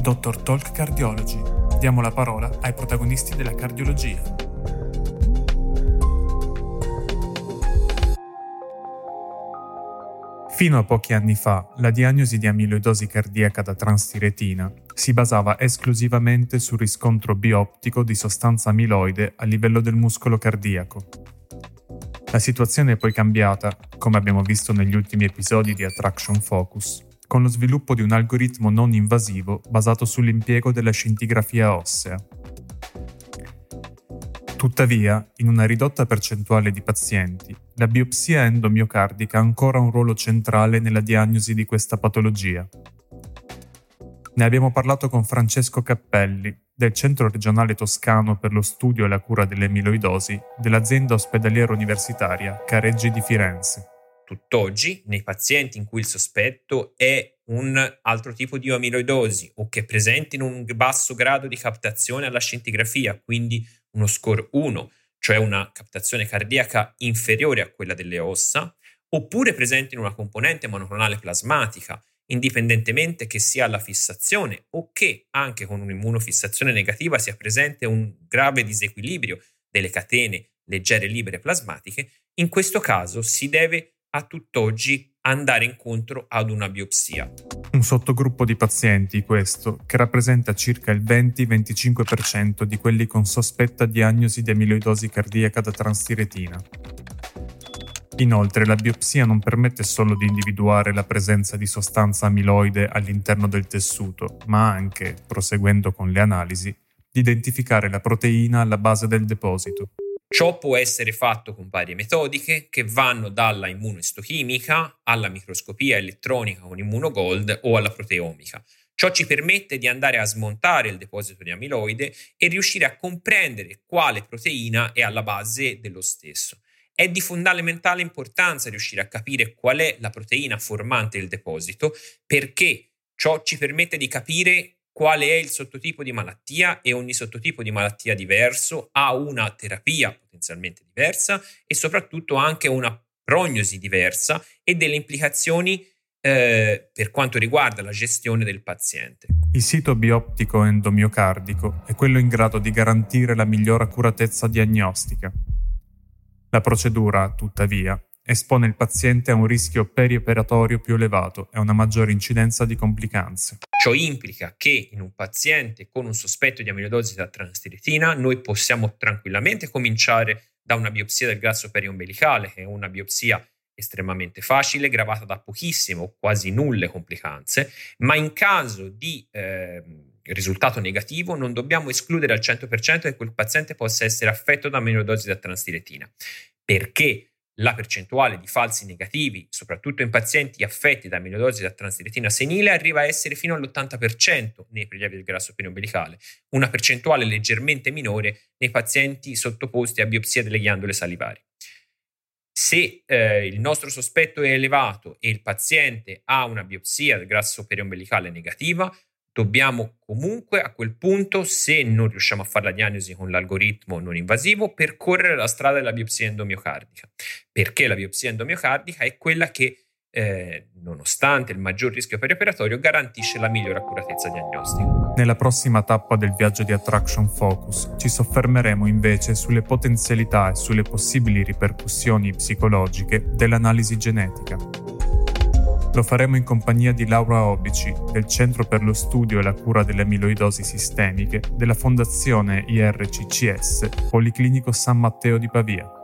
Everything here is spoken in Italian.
Dottor Talk Cardiology. Diamo la parola ai protagonisti della cardiologia. Fino a pochi anni fa, la diagnosi di amiloidosi cardiaca da transtiretina si basava esclusivamente sul riscontro bioptico di sostanza amiloide a livello del muscolo cardiaco. La situazione è poi cambiata, come abbiamo visto negli ultimi episodi di Attraction Focus, con lo sviluppo di un algoritmo non invasivo basato sull'impiego della scintigrafia ossea. Tuttavia, in una ridotta percentuale di pazienti, la biopsia endomiocardica ha ancora un ruolo centrale nella diagnosi di questa patologia. Ne abbiamo parlato con Francesco Cappelli, del Centro regionale toscano per lo studio e la cura dell'emiloidosi dell'azienda ospedaliera universitaria Careggi di Firenze. Tutt'oggi, nei pazienti in cui il sospetto è un altro tipo di amiloidosi o che presentino un basso grado di captazione alla scintigrafia, quindi uno score 1, cioè una captazione cardiaca inferiore a quella delle ossa, oppure presentino una componente monoclonale plasmatica, indipendentemente che sia la fissazione o che anche con un'immunofissazione negativa sia presente un grave disequilibrio delle catene leggere libere plasmatiche, in questo caso si deve a tutt'oggi andare incontro ad una biopsia. Un sottogruppo di pazienti, questo, che rappresenta circa il 20-25% di quelli con sospetta diagnosi di amiloidosi cardiaca da transtiretina. Inoltre la biopsia non permette solo di individuare la presenza di sostanza amiloide all'interno del tessuto, ma anche, proseguendo con le analisi, di identificare la proteina alla base del deposito. Ciò può essere fatto con varie metodiche che vanno dalla immunoistochimica alla microscopia elettronica con immunogold o alla proteomica. Ciò ci permette di andare a smontare il deposito di amiloide e riuscire a comprendere quale proteina è alla base dello stesso. È di fondamentale importanza riuscire a capire qual è la proteina formante il deposito perché ciò ci permette di capire quale è il sottotipo di malattia e ogni sottotipo di malattia diverso ha una terapia potenzialmente diversa e soprattutto anche una prognosi diversa e delle implicazioni eh, per quanto riguarda la gestione del paziente. Il sito bioptico endomiocardico è quello in grado di garantire la migliore accuratezza diagnostica. La procedura, tuttavia, espone il paziente a un rischio perioperatorio più elevato e a una maggiore incidenza di complicanze. Ciò implica che in un paziente con un sospetto di amiloidosi da transtiritina noi possiamo tranquillamente cominciare da una biopsia del grasso periombelicale, che è una biopsia estremamente facile, gravata da pochissime o quasi nulle complicanze, ma in caso di eh, risultato negativo non dobbiamo escludere al 100% che quel paziente possa essere affetto da amiloidosi da transtiretina, perché la percentuale di falsi negativi, soprattutto in pazienti affetti da amiloidosi da transtiretina senile, arriva a essere fino all'80% nei prelievi del grasso periombelicale, una percentuale leggermente minore nei pazienti sottoposti a biopsia delle ghiandole salivari. Se eh, il nostro sospetto è elevato e il paziente ha una biopsia del grasso periombelicale negativa, dobbiamo comunque a quel punto, se non riusciamo a fare la diagnosi con l'algoritmo non invasivo, percorrere la strada della biopsia endomiocardica, perché la biopsia endomiocardica è quella che, eh, nonostante il maggior rischio perioperatorio, garantisce la migliore accuratezza diagnostica. Nella prossima tappa del viaggio di Attraction Focus ci soffermeremo invece sulle potenzialità e sulle possibili ripercussioni psicologiche dell'analisi genetica. Lo faremo in compagnia di Laura Obici, del Centro per lo Studio e la Cura delle Amiloidosi Sistemiche della Fondazione IRCCS Policlinico San Matteo di Pavia.